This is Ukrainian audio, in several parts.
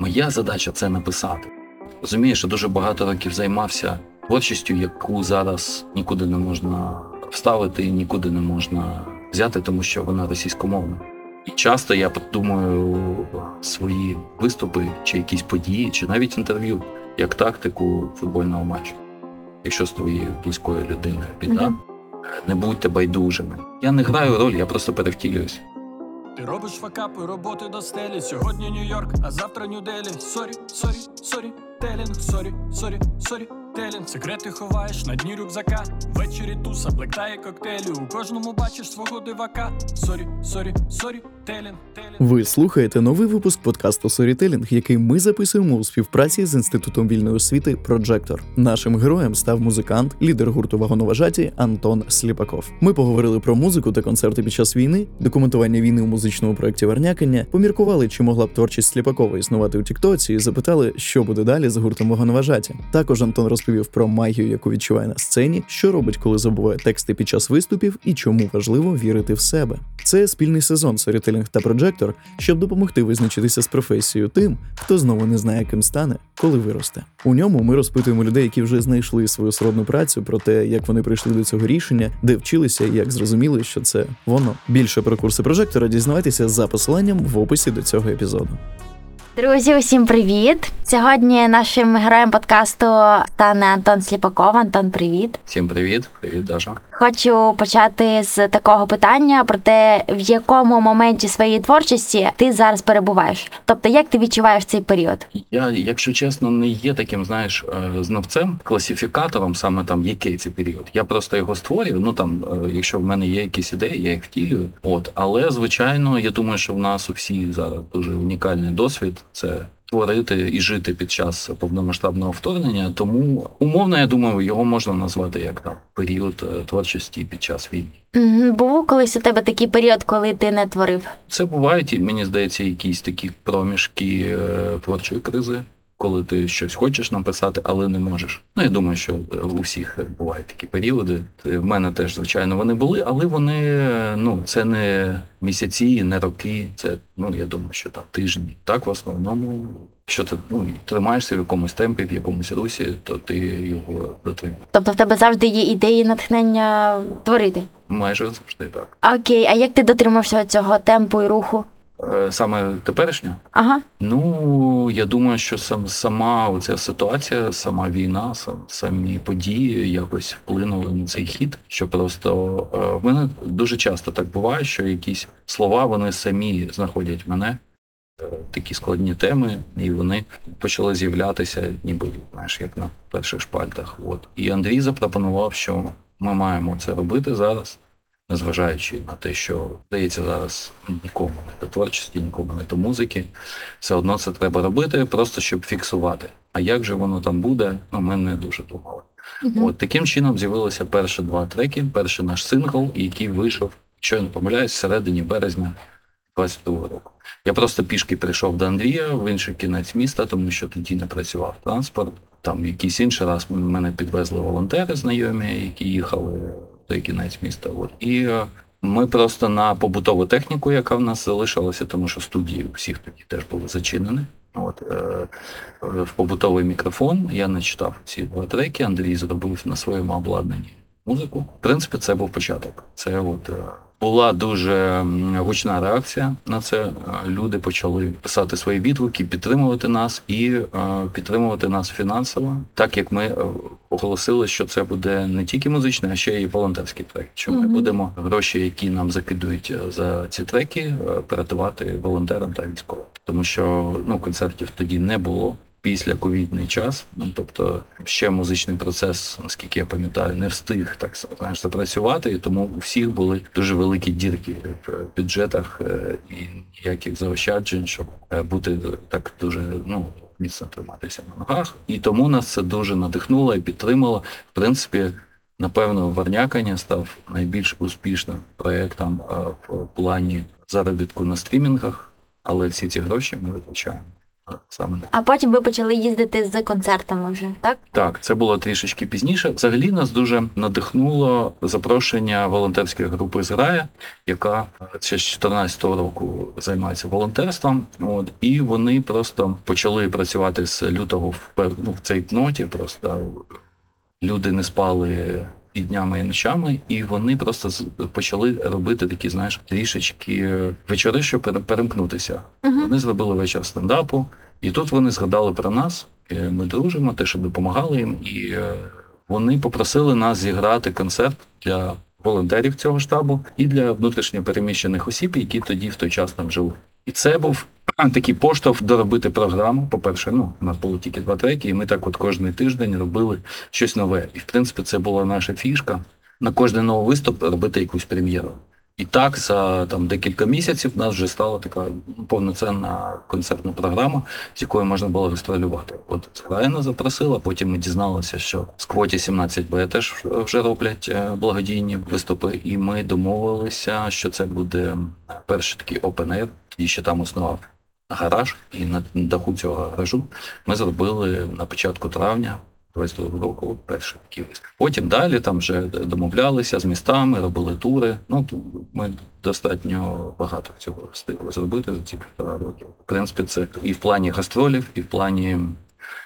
Моя задача це написати. Розумієш, що дуже багато років займався творчістю, яку зараз нікуди не можна вставити нікуди не можна взяти, тому що вона російськомовна. І часто я думаю свої виступи, чи якісь події, чи навіть інтерв'ю, як тактику футбольного матчу. Якщо з твоєю близькою людиною біда, Мгм. не будьте байдужими. Я не граю роль, я просто перевтілююсь. Ти робиш факапи, роботи до стелі. Сьогодні Нью-Йорк, а завтра Нью-Делі. Story, story, story, telling, story, story, story, telling. Секрети ховаєш на дні рюкзака. Ввечері туса, black tie коктейлі. У кожному бачиш свого дивака. Story, story, story. Ви слухаєте новий випуск подкасту Storytelling, який ми записуємо у співпраці з інститутом вільної освіти Projector. Нашим героєм став музикант, лідер гурту Вагоновожаті Антон Слєпаков. Ми поговорили про музику та концерти під час війни, документування війни у музичному проєкті Варнякання, поміркували, чи могла б творчість Слєпакова існувати у Тіктоці, і запитали, що буде далі з гуртом Вагоновожаті. Також Антон розповів про магію, яку відчуває на сцені, що робить, коли забуває тексти під час виступів, і чому важливо вірити в себе. Це спільний сезон Storytelling та Projector, щоб допомогти визначитися з професією тим, хто знову не знає, ким стане, коли виросте. У ньому ми розпитуємо людей, які вже знайшли свою сродну працю, про те, як вони прийшли до цього рішення, де вчилися і як зрозуміли, що це воно. Більше про курси прожектора дізнавайтеся за посиланням в описі до цього епізоду. Друзі, усім привіт! Сьогодні нашим героєм подкасту стане Антон Сліпаков. Антон, привіт. Всім привіт, привіт, Даша. Хочу почати з такого питання про те, в якому моменті своєї творчості ти зараз перебуваєш. Тобто, як ти відчуваєш цей період? Я, якщо чесно, не є таким, знаєш, е, знавцем, класифікатором, саме там який це період. Я просто його створюю. Ну там, е, якщо в мене є якісь ідеї, я їх втілюю. От, але звичайно, я думаю, що в нас у всіх зараз дуже унікальний досвід. Це творити і жити під час повномасштабного вторгнення. Тому умовно, я думаю, його можна назвати як там період е, творчості під час війни. Був колись у тебе такий період, коли ти не творив? Це бувають, мені здається, якісь такі проміжки е, творчої кризи, коли ти щось хочеш написати, але не можеш. Ну, я думаю, що у всіх бувають такі періоди. В мене теж, звичайно, вони були, але вони ну, це не місяці, не роки. Це ну я думаю, що там тижні. Так, в основному, якщо ти ну, тримаєшся в якомусь темпі, в якомусь русі, то ти його дотримуєш. Тобто в тебе завжди є ідеї натхнення творити? Майже завжди так. Окей, а як ти дотримався цього темпу і руху? Е, Саме теперішнє. Ага. Ну, я думаю, що сам сама оця ситуація, сама війна, сам самі події якось вплинули на цей хід. Що просто е, в мене дуже часто так буває, що якісь слова вони самі знаходять мене. е, Такі складні теми, і вони почали з'являтися, ніби знаєш, як на перших шпальтах. От і Андрій запропонував, що ми маємо це робити зараз, незважаючи на те, що здається зараз нікому не до творчості, нікому не до музики. Все одно це треба робити, просто щоб фіксувати. А як же воно там буде, ну ми не дуже думали. Мгм. От таким чином з'явилися перші два треки, перший наш сингл, який вийшов, що я не помиляюсь, всередині березня 22 року. Я просто пішки прийшов до Андрія в інший кінець міста, тому що тоді не працював транспорт. Там якийсь інший раз мене підвезли волонтери знайомі, які їхали той кінець міста. От. І е, ми просто на побутову техніку, яка в нас залишилася, тому що студії всіх тоді теж були зачинені. От, е, в побутовий мікрофон я не читав ці два треки, Андрій зробив на своєму обладнанні музику. В принципі, це був початок. Це от е, була дуже гучна реакція на це. Е, Люди почали писати свої відгуки, підтримувати нас і е, підтримувати нас фінансово, так як ми е, оголосили, що це буде не тільки музичний, а ще й волонтерський проект. Що ми Мгм. будемо гроші, які нам закидують за ці треки, передавати волонтерам та військовим, тому що ну концертів тоді не було. Після ковідний час, ну тобто ще музичний процес, наскільки я пам'ятаю, не встиг так знаєш, запрацювати, і тому у всіх були дуже великі дірки в бюджетах е, і ніяких заощаджень, щоб е, бути так дуже ну міцно триматися на ногах. І тому нас це дуже надихнуло і підтримало. В принципі, напевно, Варнякання став найбільш успішним проєктом е, в плані заробітку на стрімінгах, але всі ці гроші ми витрачаємо Саме. А потім ви почали їздити з концертами вже, так? Так, це було трішечки пізніше. Взагалі нас дуже надихнуло запрошення волонтерської групи з Рая, яка ще з 2014 року займається волонтерством. От і вони просто почали працювати з лютого в ну, в цей ноті. Просто люди не спали і днями, і ночами, і вони просто почали робити такі, знаєш, трішечки вечори, щоб пере- перемкнутися. Угу. Вони зробили вечір стендапу, і тут вони згадали про нас. Е, Ми дружимо, те, що допомагали їм, і е, вони попросили нас зіграти концерт для волонтерів цього штабу і для внутрішньо переміщених осіб, які тоді в той час там жили. І це був такий поштовх доробити програму. По-перше, ну у нас було тільки два треки, і ми так от кожний тиждень робили щось нове. І в принципі, це була наша фішка на кожний новий виступ робити якусь прем'єру. І так за там декілька місяців в нас вже стала така повноцінна концертна програма, з якою можна було гастролювати. От Скраїна запросила, потім ми дізналися, що з квоті 17Б теж вже роблять е, благодійні виступи, і ми домовилися, що це буде перший такий air, тоді ще там існував гараж, і на даху цього гаражу ми зробили на початку травня 22 року перший такий виступ. Потім далі там вже домовлялися з містами, робили тури. Ну ми достатньо багато цього встигли зробити за ці півтора роки. В принципі, це і в плані гастролів, і в плані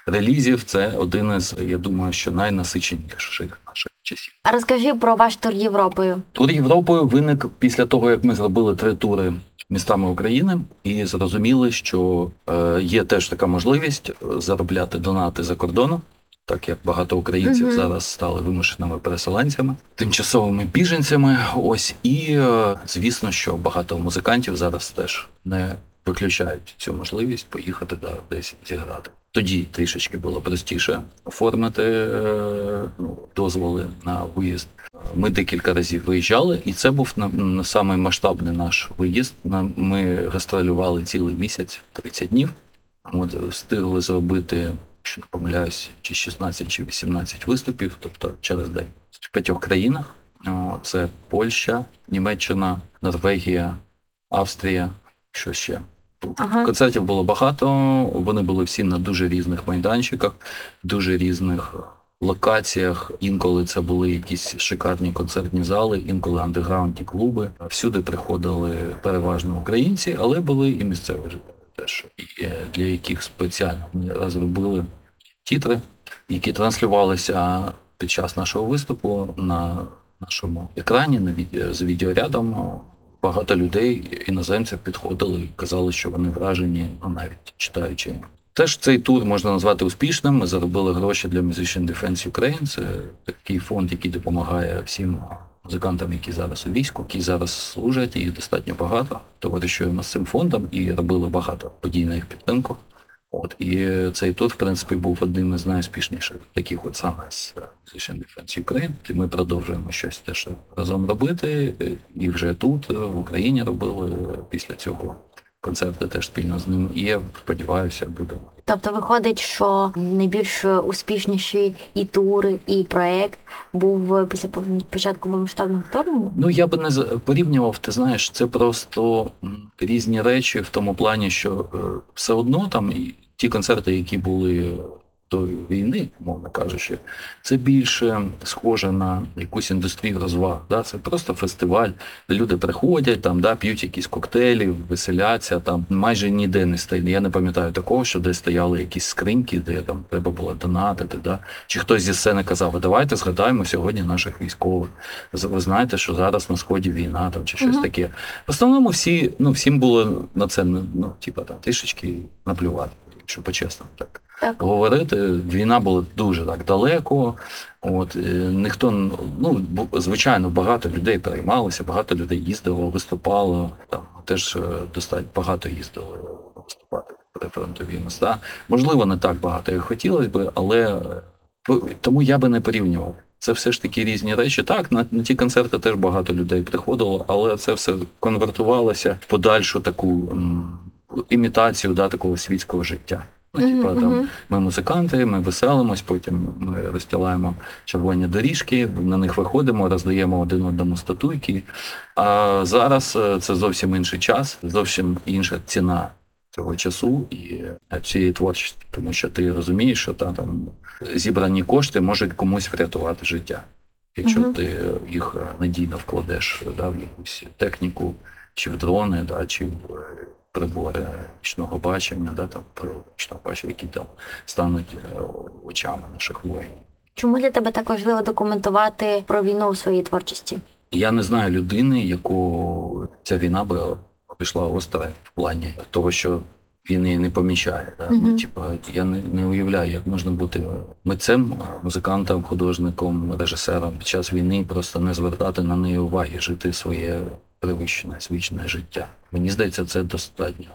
релізів. Це один із, я думаю, що найнасиченіших наших часів. А розкажи про ваш тур Європою. Тур Європою виник після того, як ми зробили три тури містами України, і зрозуміли, що е, є теж така можливість е, заробляти донати за кордоном. Так як багато українців Мгм. зараз стали вимушеними переселенцями, тимчасовими біженцями. Ось і е, звісно, що багато музикантів зараз теж не виключають цю можливість поїхати да, десь зіграти. Тоді трішечки було простіше оформити е, ну, дозволи на виїзд. Ми декілька разів виїжджали, і це був на, на самий масштабний наш виїзд. Ми гастролювали цілий місяць, 30 днів. От встигли зробити, якщо не помиляюсь, чи 16, чи 18 виступів, тобто через день в п'ятьох країнах. Це Польща, Німеччина, Норвегія, Австрія, що ще. Ага. Концертів було багато, вони були всі на дуже різних майданчиках, дуже різних локаціях. Інколи це були якісь шикарні концертні зали, інколи андеграундні клуби. Всюди приходили переважно українці, але були і місцеві теж, е, для яких спеціально ми розробили тітри, які транслювалися під час нашого виступу на нашому екрані, на відео, з відеорядом. Багато людей, іноземців, підходили і казали, що вони вражені, ну, навіть читаючи. Теж цей тур можна назвати успішним. Ми заробили гроші для Musician Defense Ukraine. Це такий фонд, який допомагає всім музикантам, які зараз у війську, які зараз служать, і достатньо багато. Товаришуємо з цим фондом і робили багато подій на їх підтримку. От і цей тур, в принципі, був одним із найуспішніших таких, от саме з Musician Defense Ukraine. І ми продовжуємо щось теж разом робити. е, І вже тут, е, в Україні, робили е, після цього концерти теж спільно з ним. І я сподіваюся, буду. Тобто виходить, що найбільш успішніший і тур, і проект був після початку масштабного вторгнення? Ну я би не порівнював, ти знаєш, це просто різні речі в тому плані, що е, все одно там і ті концерти, які були до війни, мовно кажучи, це більше схоже на якусь індустрію розваг. Да? Це просто фестиваль, де люди приходять, там да, п'ють якісь коктейлі, веселяться. Там майже ніде не стоїть. Я не пам'ятаю такого, що десь стояли якісь скриньки, де там треба було донатити. Да? Чи хтось зі сцени казав, давайте згадаємо сьогодні наших військових. Ви знаєте, що зараз на сході війна там чи щось Мгм. таке. В основному всі, ну всім було на це ну, типа там трішечки наплювати, якщо по-чесному так Так. говорити. Війна була дуже так далеко. От е, ніхто ну звичайно багато людей переймалося, багато людей їздило, виступало. Там теж е, достатньо багато їздили виступати прифронтові міста. Можливо, не так багато, як хотілося би, але е, тому я би не порівнював. Це все ж таки різні речі. Так, на, на ті концерти теж багато людей приходило, але це все конвертувалося в подальшу таку м, імітацію да, такого світського життя. Ну, типа, там, ми музиканти, ми веселимось, потім ми розстилаємо червоні доріжки, на них виходимо, роздаємо один одному статуйки. А зараз е, це зовсім інший час, зовсім інша ціна цього часу і цієї творчості, тому що ти розумієш, що та, там зібрані кошти можуть комусь врятувати життя, якщо ти їх надійно вкладеш да, в якусь техніку, чи в дрони, да, чи в е, прибори нічного бачення, да, там про нічного бачення, які там стануть е, очами наших воїнів. Чому для тебе так важливо документувати про війну у своїй творчості? Я не знаю людини, яку ця війна би пішла остре в плані того, що він її не помічає. Да? Мгм. Ну, типа, я не, не уявляю, як можна бути митцем, музикантом, художником, режисером під час війни просто не звертати на неї уваги, жити своє привичне, звичне життя. Мені здається, це достатньо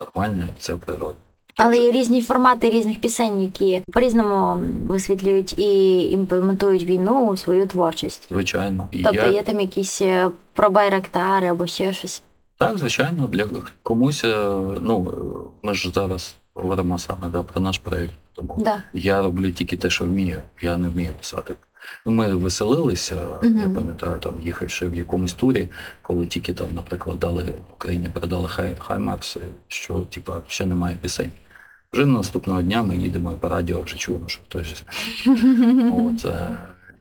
нормально, це природно. Але є різні формати різних пісень, які по-різному висвітлюють і імплементують війну у свою творчість. Звичайно. І Тобто я... є там якісь е, про байрактари або ще щось. Так, звичайно, для комусь, е, ну ми ж зараз говоримо саме да, про наш проєкт. Тому Да. я роблю тільки те, що вмію. Я не вмію писати. Ми веселилися, Мгм. я пам'ятаю, там їхавши в якомусь турі, коли тільки там, наприклад, дали в Україні передали хай Хаймарс, що типа ще немає пісень. Вже наступного дня ми їдемо і по радіо вже чуємо, що хтось. От, е,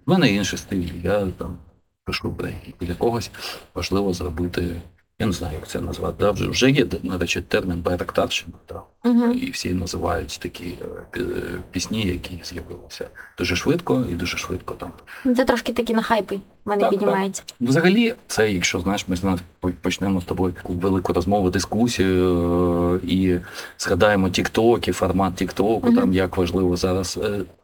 в мене інший стиль. Я там пишу. Для когось важливо зробити. Я не знаю, як це назвати. Да? Вже, вже є, до речі, термін байрактарщина. Да? Угу. І всі називають такі е, е, пісні, які з'явилися дуже швидко і дуже швидко там. Це трошки такі на хайпи в мене Так, піднімається. Взагалі, це, якщо знаєш, ми почнемо з тобою таку велику розмову, дискусію е, і згадаємо TikTok і формат TikTok, Мгм. там як важливо зараз.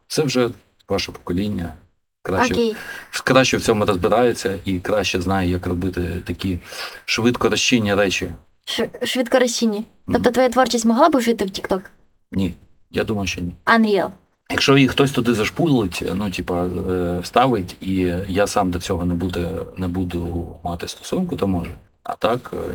Це вже ваше покоління. Краще Окей. краще в цьому розбирається і краще знає, як робити такі швидко розчинні речі. Ш- швидко розчинні. Тобто твоя творчість могла б жити в TikTok? Ні, я думаю, що ні. Unreal. Якщо її хтось туди зашпулить, ну типа е, вставить, і я сам до цього не буду, не буду мати стосунку, то може. А так, е,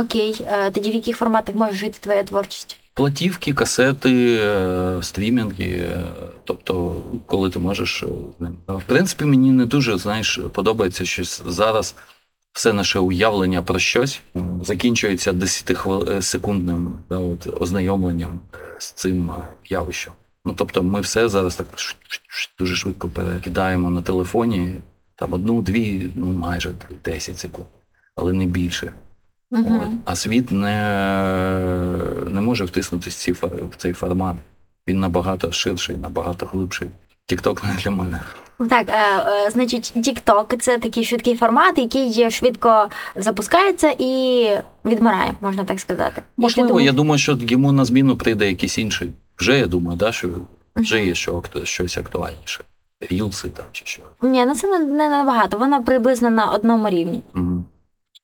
Окей. Е, Тоді в яких форматах може жити твоя творчість? Платівки, касети, е, стрімінги, е, тобто, коли ти можеш е, з ним. В принципі, мені не дуже знаєш, подобається, що зараз все наше уявлення про щось закінчується 10-секундним да, от, ознайомленням з цим явищем. Ну тобто, ми все зараз так дуже швидко перекидаємо на телефоні, там одну-дві, ну майже 10 секунд, але не більше. Угу. От. А світ не, не може втиснутися в, цей формат. Він набагато ширший, набагато глибший. Тікток не для мене. Так, е, е, значить, TikTok – це такий швидкий формат, який швидко запускається і відмирає, можна так сказати. Можливо, думаєш? я думаю, що йому на зміну прийде якийсь інший. Вже я думаю, да, що вже є що, щось актуальніше. Рілси там чи що. Ні, ну це не, набагато, воно приблизно на одному рівні. Мгм.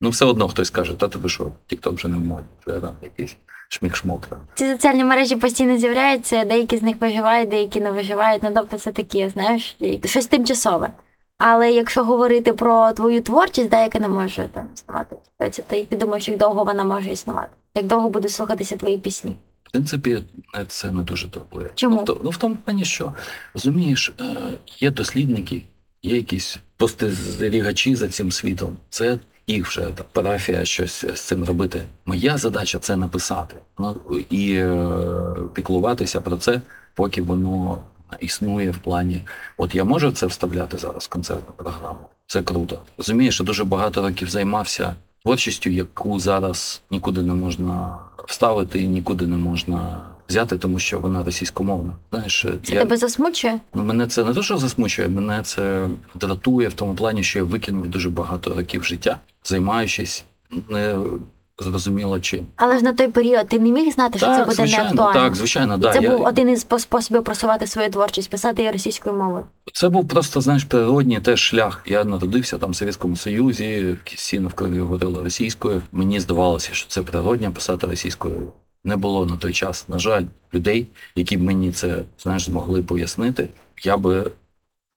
Ну, все одно хтось каже, та тебе що, Тікток вже не може, вже там якийсь шмік-шмок. Ці соціальні мережі постійно з'являються, деякі з них виживають, деякі не виживають. Ну тобто це таке, знаєш, щось тимчасове. Але якщо говорити про твою творчість, деяка не може там існувати. Тобто ти, думаєш, як довго вона може існувати? Як довго будуть слухатися твої пісні? В принципі, це не дуже турбує. Чому? Ну, в то- ну, в тому плані, що розумієш, е, є дослідники, є якісь спостерігачі за цим світом. Це їх вже парафія щось з цим робити. Моя задача це написати ну, і е, піклуватися про це, поки воно існує в плані. От я можу це вставляти зараз в концертну програму. Це круто. Розумієш, я дуже багато років займався творчістю, яку зараз нікуди не можна вставити нікуди не можна взяти, тому що вона російськомовна. Знаєш, Це я, тебе засмучує? ну, мене це не те, що засмучує, мене це дратує в тому плані, що я викинув дуже багато років життя, займаючись не зрозуміло чим. Але ж на той період ти не міг знати, що це буде звичайно, неактуально. так, звичайно, І да. це я, був один із способів просувати свою творчість, писати її російською мовою. Це був просто, знаєш, природній теж шлях. Я народився там в Совєтському Союзі, всі навколо говорили російською. Мені здавалося, що це природньо писати російською. Не було на той час, на жаль, людей, які б мені це знаєш, змогли пояснити. Я би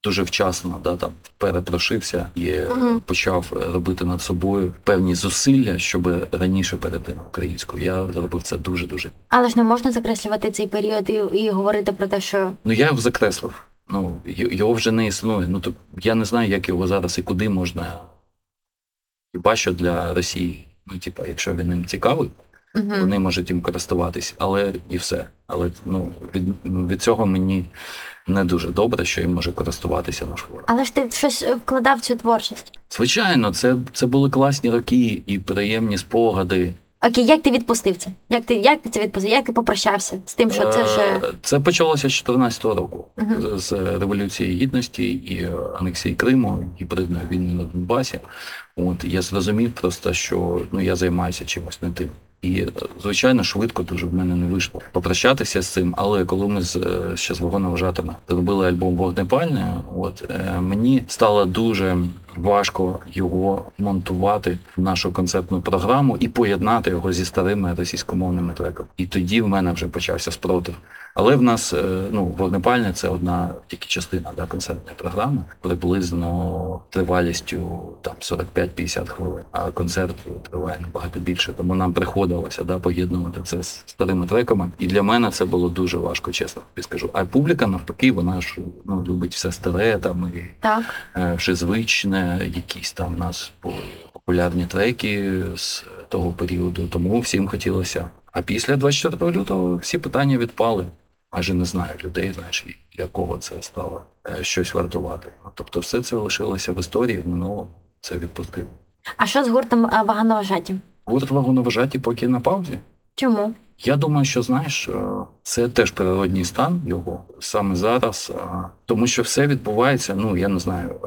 дуже вчасно да, там, перепрошився і Мгм. почав робити над собою певні зусилля, щоб раніше перейти на українську. Я зробив це дуже-дуже. Але ж не можна закреслювати цей період і, і говорити про те, що Ну я його закреслив. Ну, його вже не існує. Ну то я не знаю, як його зараз і куди можна. Хіба що для Росії. Ну, типа, якщо він їм цікавий, Угу. Вони можуть їм користуватись, але і все. Але ну, від, від цього мені не дуже добре, що їм може користуватися наш ворог. Але ж ти щось вкладав в цю творчість. Звичайно, це, це були класні роки і приємні спогади. Окей, як ти відпустив це? Як ти, як ти це відпустив? Як ти попрощався з тим, що це вже. Е, Це почалося з 14 року Мгм. з- Революції Гідності і анексії Криму, гібридної війни на Донбасі. От я зрозумів просто, що ну я займаюся чимось не тим. І звичайно, швидко дуже в мене не вийшло попрощатися з цим. Але коли ми з ще з вагоновожатими зробили альбом Вогнепальне, от е, мені стало дуже важко його монтувати в нашу концертну програму і поєднати його зі старими російськомовними треками. І тоді в мене вже почався спротив. Але в нас е, ну вогнепальне це одна тільки частина да, концертної програми, приблизно тривалістю там 45-50 хвилин. А концерт триває набагато більше. Тому нам приходилося да, поєднувати це з старими треками. І для мене це було дуже важко, чесно скажу. А публіка навпаки, вона ж ну любить все старе там і Так. е, вже звичне, якісь там у нас були популярні треки з того періоду, тому всім хотілося. А після 24 лютого всі питання відпали. Майже не знаю людей, знаєш, для кого це стало е, щось вартувати. Ну, Тобто все це лишилося в історії, в минулому це відпустив. А що з гуртом е, вагоновожаті? Гурт вагоновожаті поки на паузі. Чому? Я думаю, що знаєш, е, це теж природній стан його саме зараз, тому що все відбувається. Ну я не знаю,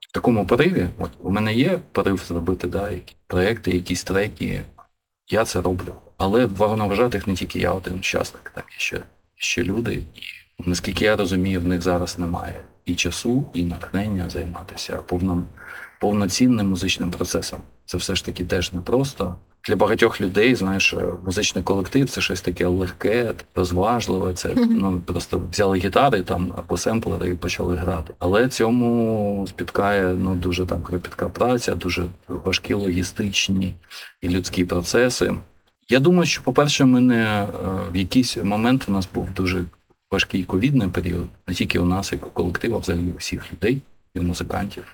в такому пориві. От у мене є порив зробити да, які проекти, якісь треки. Я це роблю. Але вагоноважатих не тільки я один учасник, там є ще, ще люди. І наскільки я розумію, в них зараз немає і часу, і натхнення займатися повним, повноцінним музичним процесом. Це все ж таки теж непросто. Для багатьох людей, знаєш, музичний колектив це щось таке легке, розважливе. Це ну просто взяли гітари там або семплери і почали грати. Але цьому спіткає ну дуже там кропітка праця, дуже важкі логістичні і людські процеси. Я думаю, що, по-перше, ми не е, в якийсь момент у нас був дуже важкий ковідний період, не тільки у нас, як у колективу, а взагалі у всіх людей і музикантів,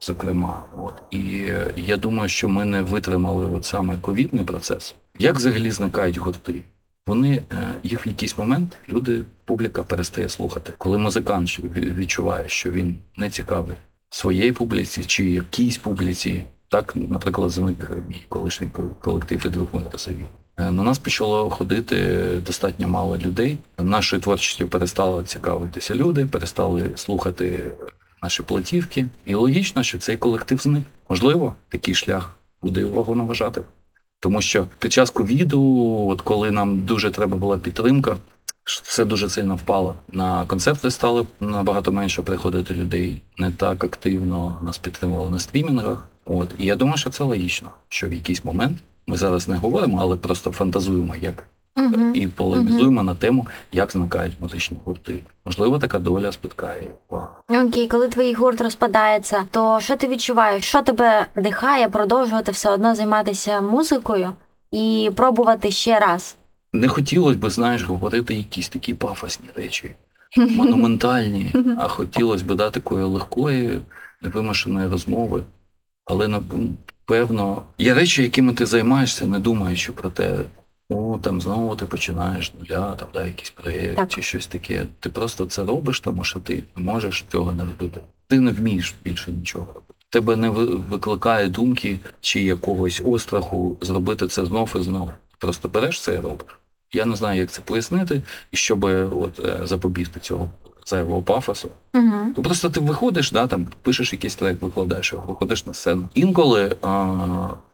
зокрема. От і е, я думаю, що ми не витримали от саме ковідний процес. Як взагалі зникають гурти? Вони е, їх в якийсь момент люди, публіка перестає слухати. Коли музикант відчуває, що він не цікавий своєї публіці чи якійсь публіці. Так, наприклад, зник мій колишній колектив і двох. На нас почало ходити достатньо мало людей. Нашою творчістю перестали цікавитися люди, перестали слухати наші платівки. І логічно, що цей колектив зник. Можливо, такий шлях буде увагу наважати. Тому що під час ковіду, от коли нам дуже треба була підтримка, це дуже сильно впало. На концерти стало набагато менше приходити людей, не так активно нас підтримували на стрімінгах. От і я думаю, що це логічно, що в якийсь момент ми зараз не говоримо, але просто фантазуємо, як Угу. і полемізуємо на тему, як зникають музичні гурти. Можливо, така доля спіткає. Окей, коли твій гурт розпадається, то що ти відчуваєш? Що тебе дихає продовжувати все одно займатися музикою і пробувати ще раз? Не хотілося б, знаєш, говорити якісь такі пафосні речі, монументальні, а хотілося б да, такої легкої, невимушеної розмови. Але напевно, є речі, якими ти займаєшся, не думаючи про те, о, там знову ти починаєш нуля, там да, якийсь проєкт Так. чи щось таке. Ти просто це робиш, тому що ти не можеш цього не робити. Ти не вмієш більше нічого робити. Тебе не викликає думки чи якогось остраху зробити це знов і знов. Просто береш це і робиш. Я не знаю, як це пояснити, і щоб от е, запобігти цього зайвого пафосу. Угу. Ну, просто ти виходиш, да, там, пишеш якийсь трек, викладаєш його, виходиш на сцену. Інколи, а,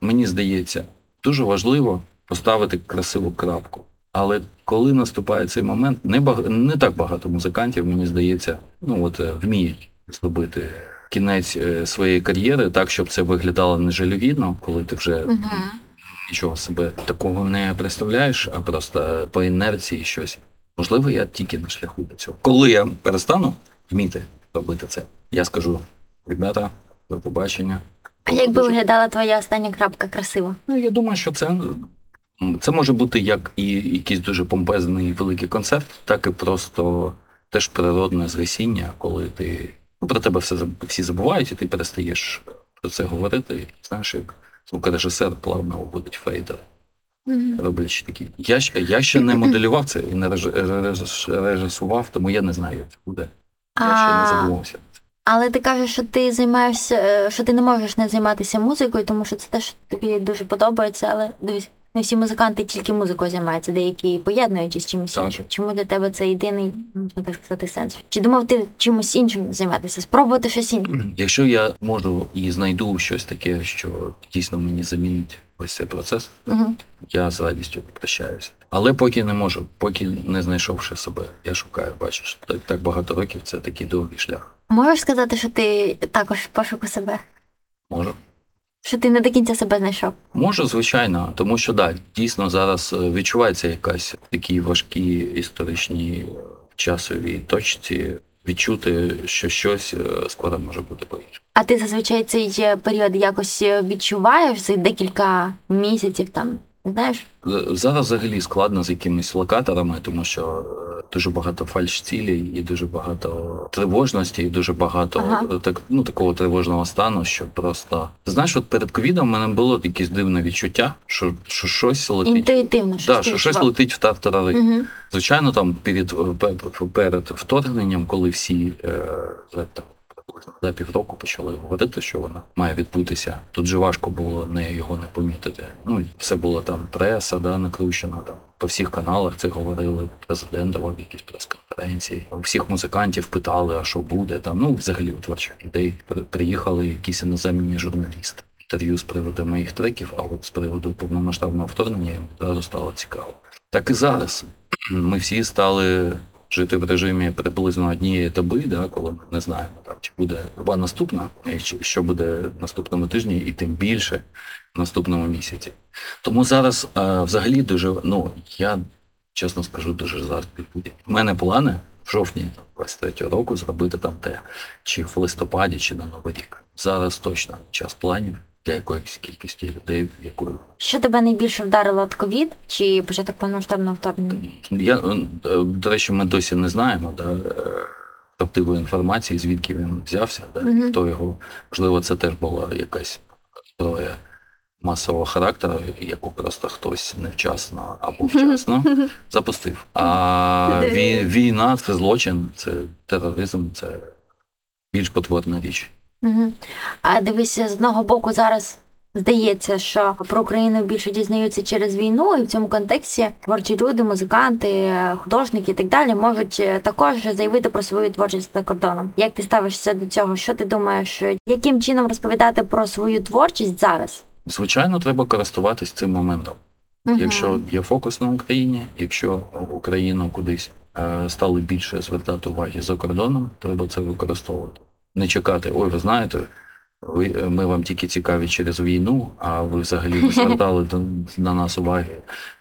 мені здається, дуже важливо поставити красиву крапку. Але коли наступає цей момент, не, баг... не так багато музикантів, мені здається, ну от е, вміють зробити кінець е, своєї кар'єри так, щоб це виглядало не жалюгідно, коли ти вже Угу. нічого себе такого не представляєш, а просто по інерції щось. Можливо, я тільки на шляху до цього. Коли я перестану вміти робити це, я скажу: ребята, до побачення. А як би виглядала твоя остання крапка красиво? Ну, я думаю, що це, це може бути як і якийсь дуже помпезний великий концерт, так і просто теж природне згасіння, коли ти ну, про тебе все всі забувають, і ти перестаєш про це говорити. Знаєш, як звукорежисер плавно вводить фейдер. Роблячи такі. Я, я ще не моделював це і не реж- реж- режисував, тому я не знаю, як це буде. Я ще не задумався. але ти кажеш, що ти займаєшся, е, що ти не можеш не займатися музикою, тому що це теж тобі дуже подобається, але дивись, не всі музиканти тільки музикою займаються, деякі поєднують із чимось іншим. Чому для тебе це єдиний, можна так сказати, сенс? Чи думав ти чимось іншим займатися? Спробувати щось інше? Якщо я можу і знайду щось таке, що дійсно мені замінить ось цей процес, Угу. я з радістю прощаюся. Але поки не можу, поки не знайшовши себе, я шукаю, бачиш, так, так багато років це такий довгий шлях. Можеш сказати, що ти також в пошуку себе? Можу. Що ти не до кінця себе знайшов? Можу, звичайно, тому що да, дійсно зараз е, відчувається якась такі важкі історичні часові точці відчути, що щось е, скоро може бути по-іншому. А ти зазвичай цей е, період якось е, відчуваєш за декілька місяців там, знаєш? Зараз взагалі складно з якимись локаторами, тому що е, дуже багато фальш-цілей і дуже багато тривожності, і дуже багато Ага. е, так, ну, такого тривожного стану, що просто. Знаєш, от перед ковідом в мене було якесь дивне відчуття, що, що щось летить. Інтуїтивно, Да, що щось летить в тартарари. Угу. Звичайно, там перед, перед вторгненням, коли всі е, там, за півроку почали говорити, що вона має відбутися. Тут же важко було не його не помітити. Ну все було там преса, да, накручена там. По всіх каналах це говорили. Президент давав якісь прес-конференції. У всіх музикантів питали, а що буде там. Ну, взагалі у творчих ідей При- приїхали якісь іноземні журналісти. Інтерв'ю з приводу моїх треків, а от з приводу повномасштабного вторгнення їм одразу стало цікаво. Так і зараз ми всі стали жити в режимі приблизно однієї доби, да, коли ми не знаємо, там, чи буде доба наступна, чи- що буде наступному тижні, і тим більше в наступному місяці. Тому зараз е, взагалі дуже, ну, я чесно скажу, дуже зараз підбуді. У мене плани в жовтні 23 року зробити там те, чи в листопаді, чи на Новий рік. Зараз точно час планів для якоїсь кількості людей, якою Що тебе найбільше вдарило від ковід чи початок повномасштабного вторгнення? Я, е, до речі, ми досі не знаємо да, е, правдивої інформації, звідки він взявся, да, Мгм. хто його. Можливо, це теж була якась зброя масового характеру, яку просто хтось невчасно або вчасно запустив. А війна це злочин, це тероризм, це більш потворна річ. Угу. А дивися, з одного боку зараз здається, що про Україну більше дізнаються через війну, і в цьому контексті творчі люди, музиканти, художники і так далі можуть е, також заявити про свою творчість за кордоном. Як ти ставишся до цього? Що ти думаєш, яким чином розповідати про свою творчість зараз? Звичайно, треба користуватись цим моментом. Мгм. Якщо є фокус на Україні, якщо Україну кудись е, стали більше звертати уваги за кордоном, треба це використовувати. Не чекати, ой, ви знаєте, ви, ми вам тільки цікаві через війну, а ви взагалі не звертали на нас уваги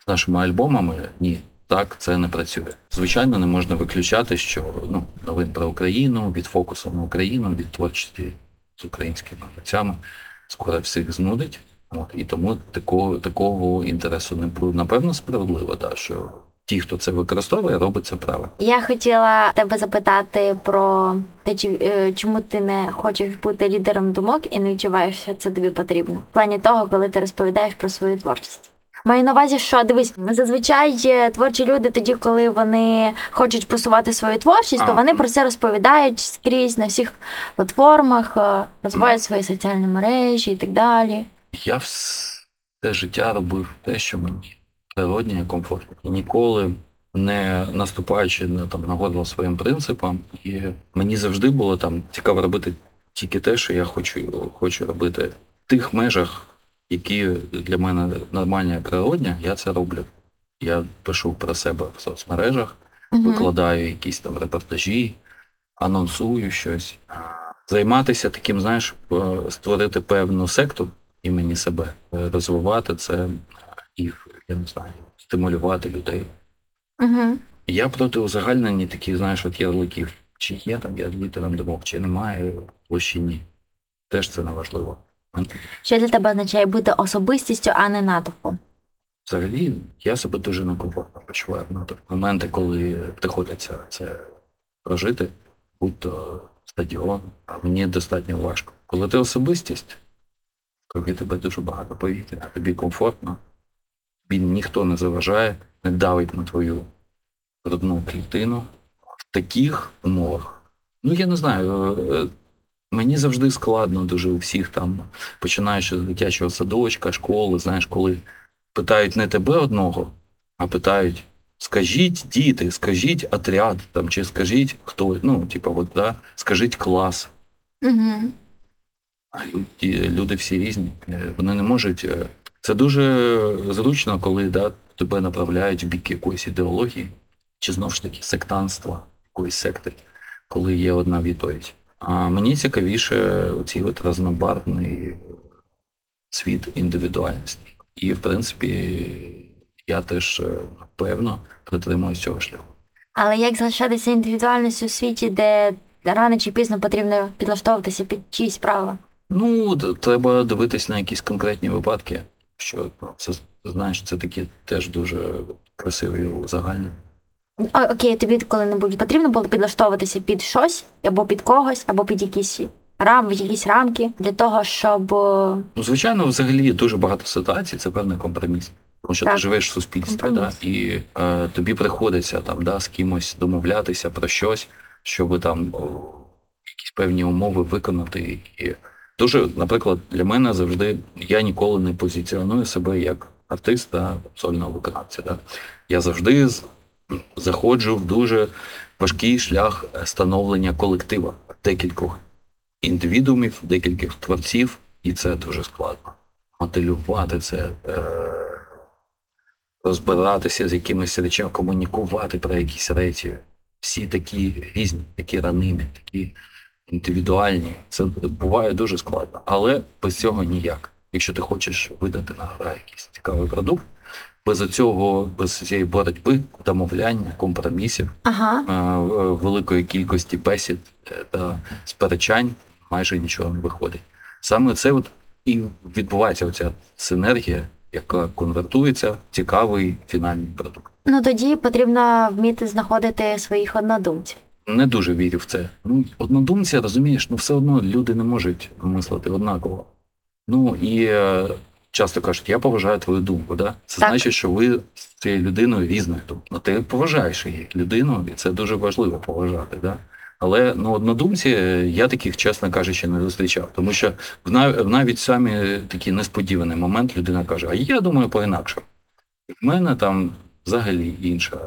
з нашими альбомами. Ні, так це не працює. Звичайно, не можна виключати, що ну, новин про Україну, від фокусу на Україну, від творчості з українськими митцями скоро всіх знудить. От, і тому такого, такого інтересу не буде. Напевно, справедливо, да, що ті, хто це використовує, робить це правильно. Я хотіла тебе запитати про те, е, чому ти не хочеш бути лідером думок і не відчуваєш, що це тобі потрібно. В плані того, коли ти розповідаєш про свою творчість. Маю на увазі, що дивись, зазвичай творчі люди тоді, коли вони хочуть просувати свою творчість, то вони про це розповідають скрізь на всіх платформах, е, розвивають свої соціальні мережі і так далі. Я все життя робив те, що мені природне і комфортно. Ніколи не наступаючи на там на горло своїм принципам. І мені завжди було там цікаво робити тільки те, що я хочу, хочу робити в тих межах, які для мене нормальні природні, я це роблю. Я пишу про себе в соцмережах. Мгм. викладаю якісь там репортажі, анонсую щось. Займатися таким, знаєш, е, створити певну секту імені себе, розвивати це і, я не знаю, стимулювати людей. Мгм. Я проти узагальнення таких, знаєш, от ярликів. Чи є там я літером думок, чи немає, ось ні. Теж це неважливо. Що для тебе означає бути особистістю, а не натовпом? Взагалі, я себе дуже некомфортно почуваю. Тобто моменти, коли приходиться це прожити, будь-то стадіон, а мені достатньо важко. Коли ти особистість, коли тебе дуже багато повітря, тобі комфортно, тобі ніхто не заважає, не давить на твою грудну клітину в таких умовах. Ну, я не знаю. е, Мені завжди складно дуже у всіх там, починаючи з дитячого садочка, школи, знаєш, коли питають не тебе одного, а питають: скажіть діти, скажіть отряд, там, чи скажіть хто, ну, типу, от, да, скажіть клас. Угу. А люди, люди всі різні. Е, Вони не можуть. Це дуже зручно, коли да, тебе направляють в бік якоїсь ідеології, чи знову ж таки сектанства, якоїсь секти, коли є одна відповідь. А мені цікавіше оцей от разнобарвний світ індивідуальності. І, в принципі, я теж е, певно притримуюсь цього шляху. Але як залишатися індивідуальністю у світі, де рано чи пізно потрібно підлаштовуватися під чиїсь правила? Ну, треба дивитись на якісь конкретні випадки, що це знаєш, це такі теж дуже красиві узагальнення. О, окей, тобі коли-небудь потрібно було підлаштовуватися під щось, або під когось, або під якісь рам, якісь рамки для того, щоб е, Ну, звичайно, взагалі дуже багато ситуацій, це певний компроміс. Тому що Так. ти живеш в суспільстві, да, і е, тобі приходиться там да, з кимось домовлятися про щось, щоб там о, якісь певні умови виконати. І дуже, наприклад, для мене завжди я ніколи не позиціоную себе як артиста, сольного виконавця. Да. Я завжди заходжу в дуже важкий шлях становлення колектива декількох індивідуумів, декількох творців, і це дуже складно. Моделювати це, е, розбиратися з якимись речами, комунікувати про якісь речі. Всі такі різні, такі ранимі, такі індивідуальні. Це буває дуже складно. Але без цього ніяк. Якщо ти хочеш видати на гра якийсь цікавий продукт, без цього, без цієї боротьби, домовляння, компромісів, ага. е, великої кількості бесід е, та сперечань майже нічого не виходить. Саме це от і відбувається оця синергія, яка конвертується в цікавий фінальний продукт. Ну тоді потрібно вміти знаходити своїх однодумців. Не дуже вірю в це. Ну, однодумці, розумієш, ну все одно люди не можуть мислити однаково. Ну і е, часто кажуть, я поважаю твою думку. Да? Це Так. значить, що ви з цією людиною різних думок. Ну, ти поважаєш її людину, і це дуже важливо поважати. Да? Але ну, однодумці е, я таких, чесно кажучи, не зустрічав. Тому що в нав- навіть самі такий несподіваний момент людина каже: А я думаю по-інакше. В мене там взагалі інша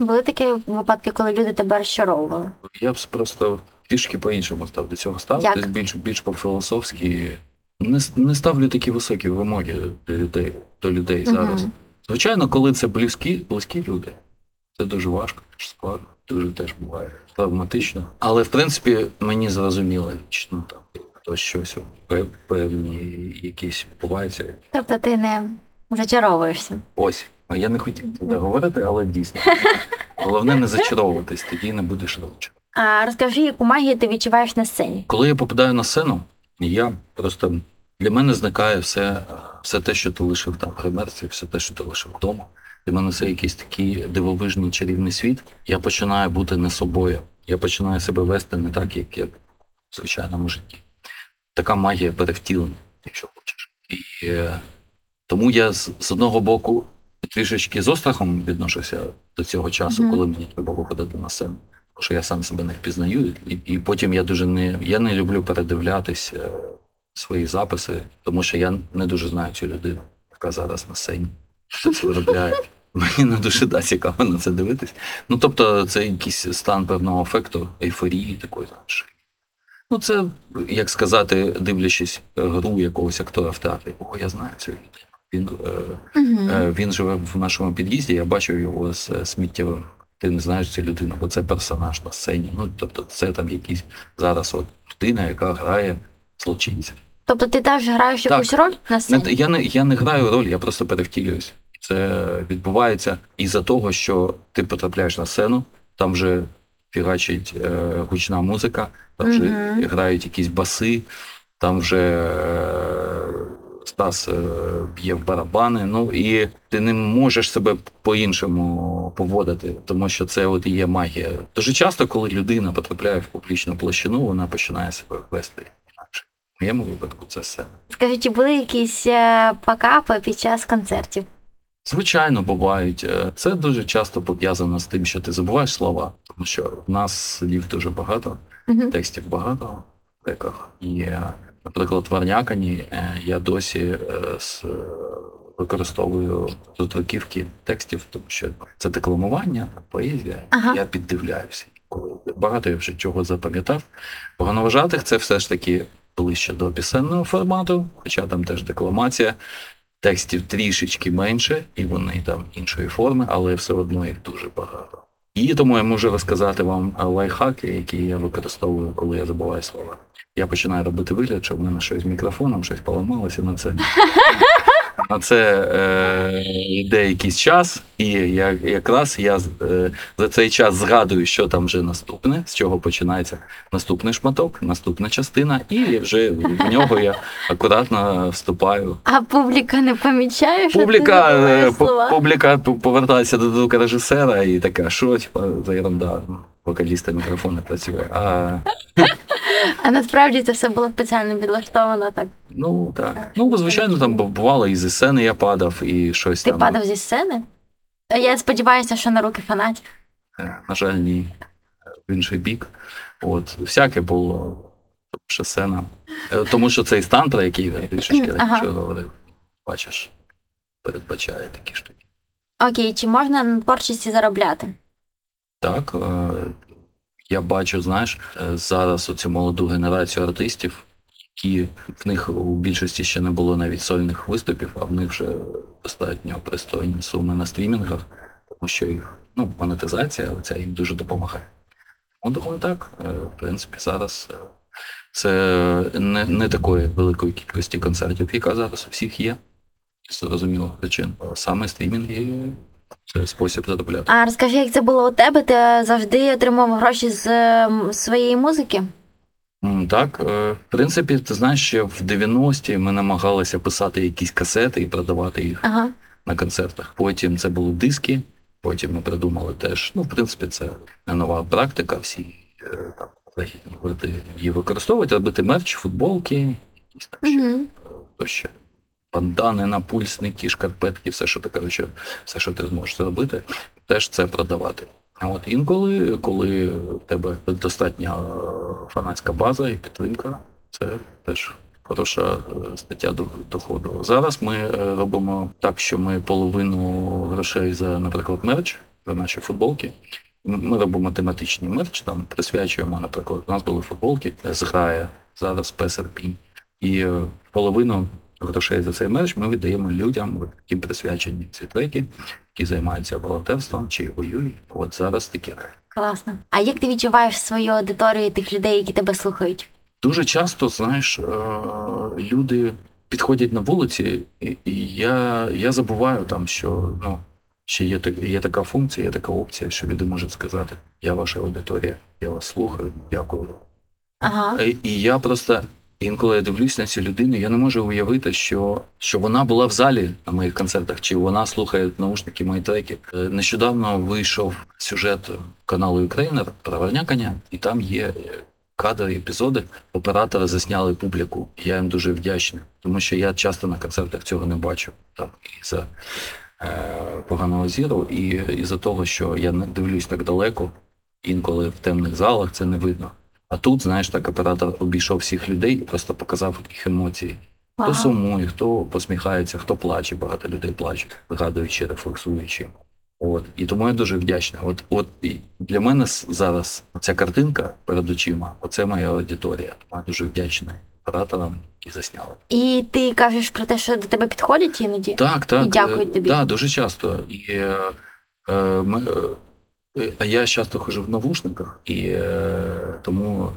Були такі випадки, коли люди тебе розчаровували. я б просто трішки по-іншому став до цього ставитись, Як? більш, більш по-філософськи. Не, не ставлю такі високі вимоги до людей, до людей зараз. Звичайно, коли це близькі, близькі люди, це дуже важко, дуже складно, дуже теж буває травматично. Але в принципі мені зрозуміло, що ну, там хтось щось певні якісь відбуваються. Тобто ти не зачаровуєшся. Ось. Я не хотів туди говорити, але дійсно. Головне не зачаровуватись, тоді не будеш розчарований. А розкажи, яку магію ти відчуваєш на сцені? Коли я попадаю на сцену, я просто для мене зникає все, все те, що ти лишив там в гримерці, все те, що ти лишив вдома. Для мене це якийсь такий дивовижний чарівний світ. Я починаю бути не собою. Я починаю себе вести не так, як, як в звичайному житті. Така магія перевтілення, якщо хочеш. І е, тому я з, з одного боку трішечки з острахом відношуся до цього часу, Мгм. коли мені треба виходити на сцену. Тому що я сам себе не впізнаю, і, і потім я дуже не я не люблю передивлятись е, свої записи, тому що я не дуже знаю цю людину, яка зараз на сцені що це виробляє. Мені не дуже да, цікаво на це дивитись. Ну тобто, це якийсь стан певного ефекту, ейфорії такої знаєш. Ну, це, як сказати, дивлячись е, гру якогось актора в театрі. О, я знаю цю людину. Він, Угу. Він живе в нашому під'їзді, я бачив його з е, сміттєвим. Ти не знаєш цю людину, бо це персонаж на сцені. Ну, тобто, це там якийсь зараз от людина, яка грає злочинця. Тобто ти теж граєш Так. якусь роль на сцені? я, не, я не граю роль, я просто перевтілююсь. Це відбувається із-за того, що ти потрапляєш на сцену, там вже фігачить е, гучна музика, там вже Мгм. грають якісь баси, там вже е, Стас е, б'є в барабани. Ну і ти не можеш себе по-іншому поводити, тому що це от і є магія. Дуже часто, коли людина потрапляє в публічну площину, вона починає себе вести інакше. В моєму випадку це сцена. Скажи, чи були якісь е, покапи під час концертів? Звичайно, бувають. Е, Це дуже часто пов'язано з тим, що ти забуваєш слова, тому що в нас слів дуже багато, текстів багато в. І, наприклад, в Варнякані е, я досі е, з- використовую дотроківки текстів, тому що це декламування, поезія. Ага. Я піддивляюся. Коли багато я вже чого запам'ятав. Погановажатих це все ж таки ближче до пісенного формату, хоча там теж декламація. Текстів трішечки менше, і вони там іншої форми, але все одно їх дуже багато. І тому я можу розказати вам лайфхаки, які я використовую, коли я забуваю слова. Я починаю робити вигляд, що в мене щось з мікрофоном, щось поламалося на це. На це е, йде якийсь час, і я, якраз я е, за цей час згадую, що там вже наступне, з чого починається наступний шматок, наступна частина, і вже в нього я акуратно вступаю. А публіка не помічає, що Публіка, ти е, слова? публіка повертається до звукорежисера і така, що типа, за ерунда, вокаліста мікрофон не працює. А, А насправді це все було спеціально підлаштовано так. ну так. Ну, звичайно, там бувало і зі сцени я падав, і щось Ти там. падав зі сцени? Я сподіваюся, що на руки фанатів. Е, На жаль, ні. В інший бік. От, всяке було. Що сцена. Е, Тому що цей стан, про який я трішечки Ага. говорив, бачиш, передбачає такі штуки. Окей, чи можна на творчості заробляти? Так, е, я бачу, знаєш, е, зараз оцю молоду генерацію артистів, які в них у більшості ще не було навіть сольних виступів, а в них вже достатньо пристойні суми на стрімінгах, тому що їх ну, монетизація ця їм дуже допомагає. Ну, думаю, так. Е, В принципі, зараз е, це не, не такої великої кількості концертів, яка зараз у всіх є. З зрозумілих причин. Саме стрімінги це спосіб заробляти. А розкажи, як це було у тебе? Ти завжди отримував гроші з своєї музики? Так, е, в принципі, ти знаєш, ще в 90-ті ми намагалися писати якісь касети і продавати їх Ага. на концертах. Потім це були диски, потім ми придумали теж. Ну, в принципі, це не нова практика. Всі е, там її використовують, робити мерч, футболки, якісь там ще Угу. то ще бандани, напульсники, шкарпетки, все, що ти коротше, все, що ти зможеш зробити, теж це продавати. А от інколи, коли в тебе достатня е, фанатська база і підтримка, це теж хороша е, стаття доходу. Зараз ми е, робимо так, що ми половину грошей за, наприклад, мерч, за наші футболки. Ми робимо тематичний мерч, там присвячуємо, наприклад, у нас були футболки, зграє зараз ПСРП. І половину грошей за цей мерч ми віддаємо людям, яким присвячені ці треки, які займаються волонтерством чи воюють. От зараз таке. Класно. А як ти відчуваєш свою аудиторію тих людей, які тебе слухають? Дуже часто, знаєш, е, люди підходять на вулиці, і, я, я забуваю там, що ну, ще є, так- є така функція, є така опція, що люди можуть сказати: Я ваша аудиторія, я вас слухаю, дякую. Ага. І я просто інколи я дивлюсь на цю людину, я не можу уявити, що, що вона була в залі на моїх концертах, чи вона слухає наушники мої треки. Е, Нещодавно вийшов сюжет каналу Україна про Варняканя, і там є кадри, епізоди. Оператори засняли публіку. Я їм дуже вдячний, тому що я часто на концертах цього не бачу. Так, за е, поганого зіру, і, і за того, що я не дивлюсь так далеко, інколи в темних залах це не видно. А тут, знаєш, так оператор обійшов всіх людей і просто показав їх емоції. Хто сумує, хто посміхається, хто плаче, багато людей плачуть, згадуючи, рефлексуючи. От. І тому я дуже вдячний. От, от і для мене зараз ця картинка перед очима, оце моя аудиторія. Я дуже вдячний операторам, які засняли. І ти кажеш про те, що до тебе підходять іноді? Так, так. І дякують тобі. Да, дуже часто. І, е, ми, е, а я часто хожу в навушниках, і е, тому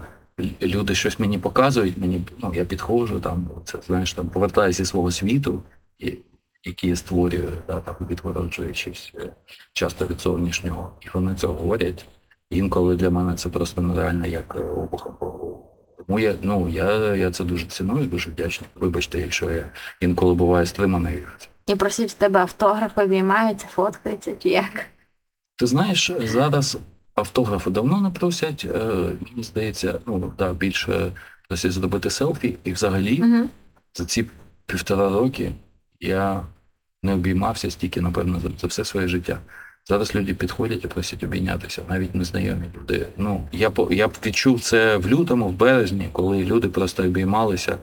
люди щось мені показують, мені, ну, я підходжу, там, це, знаєш, там, повертаюся зі свого світу, і, який я створюю, да, там, відгороджуючись е, часто від зовнішнього. І вони це говорять. Інколи для мене це просто нереально як е, обухом. Тому я, ну, я, я це дуже ціную, дуже вдячний. Вибачте, якщо я інколи буваю стриманий. І просять з тебе автограф, обіймаються, фоткаються, чи як? Ти знаєш, зараз автографи давно не просять. е, Мені здається, ну да, більше просять зробити селфі. І взагалі Угу. за ці півтора роки я не обіймався стільки, напевно, за, за все своє життя. Зараз люди підходять і просять обійнятися, навіть незнайомі люди. Ну, я, по- я б відчув це в лютому, в березні, коли люди просто обіймалися,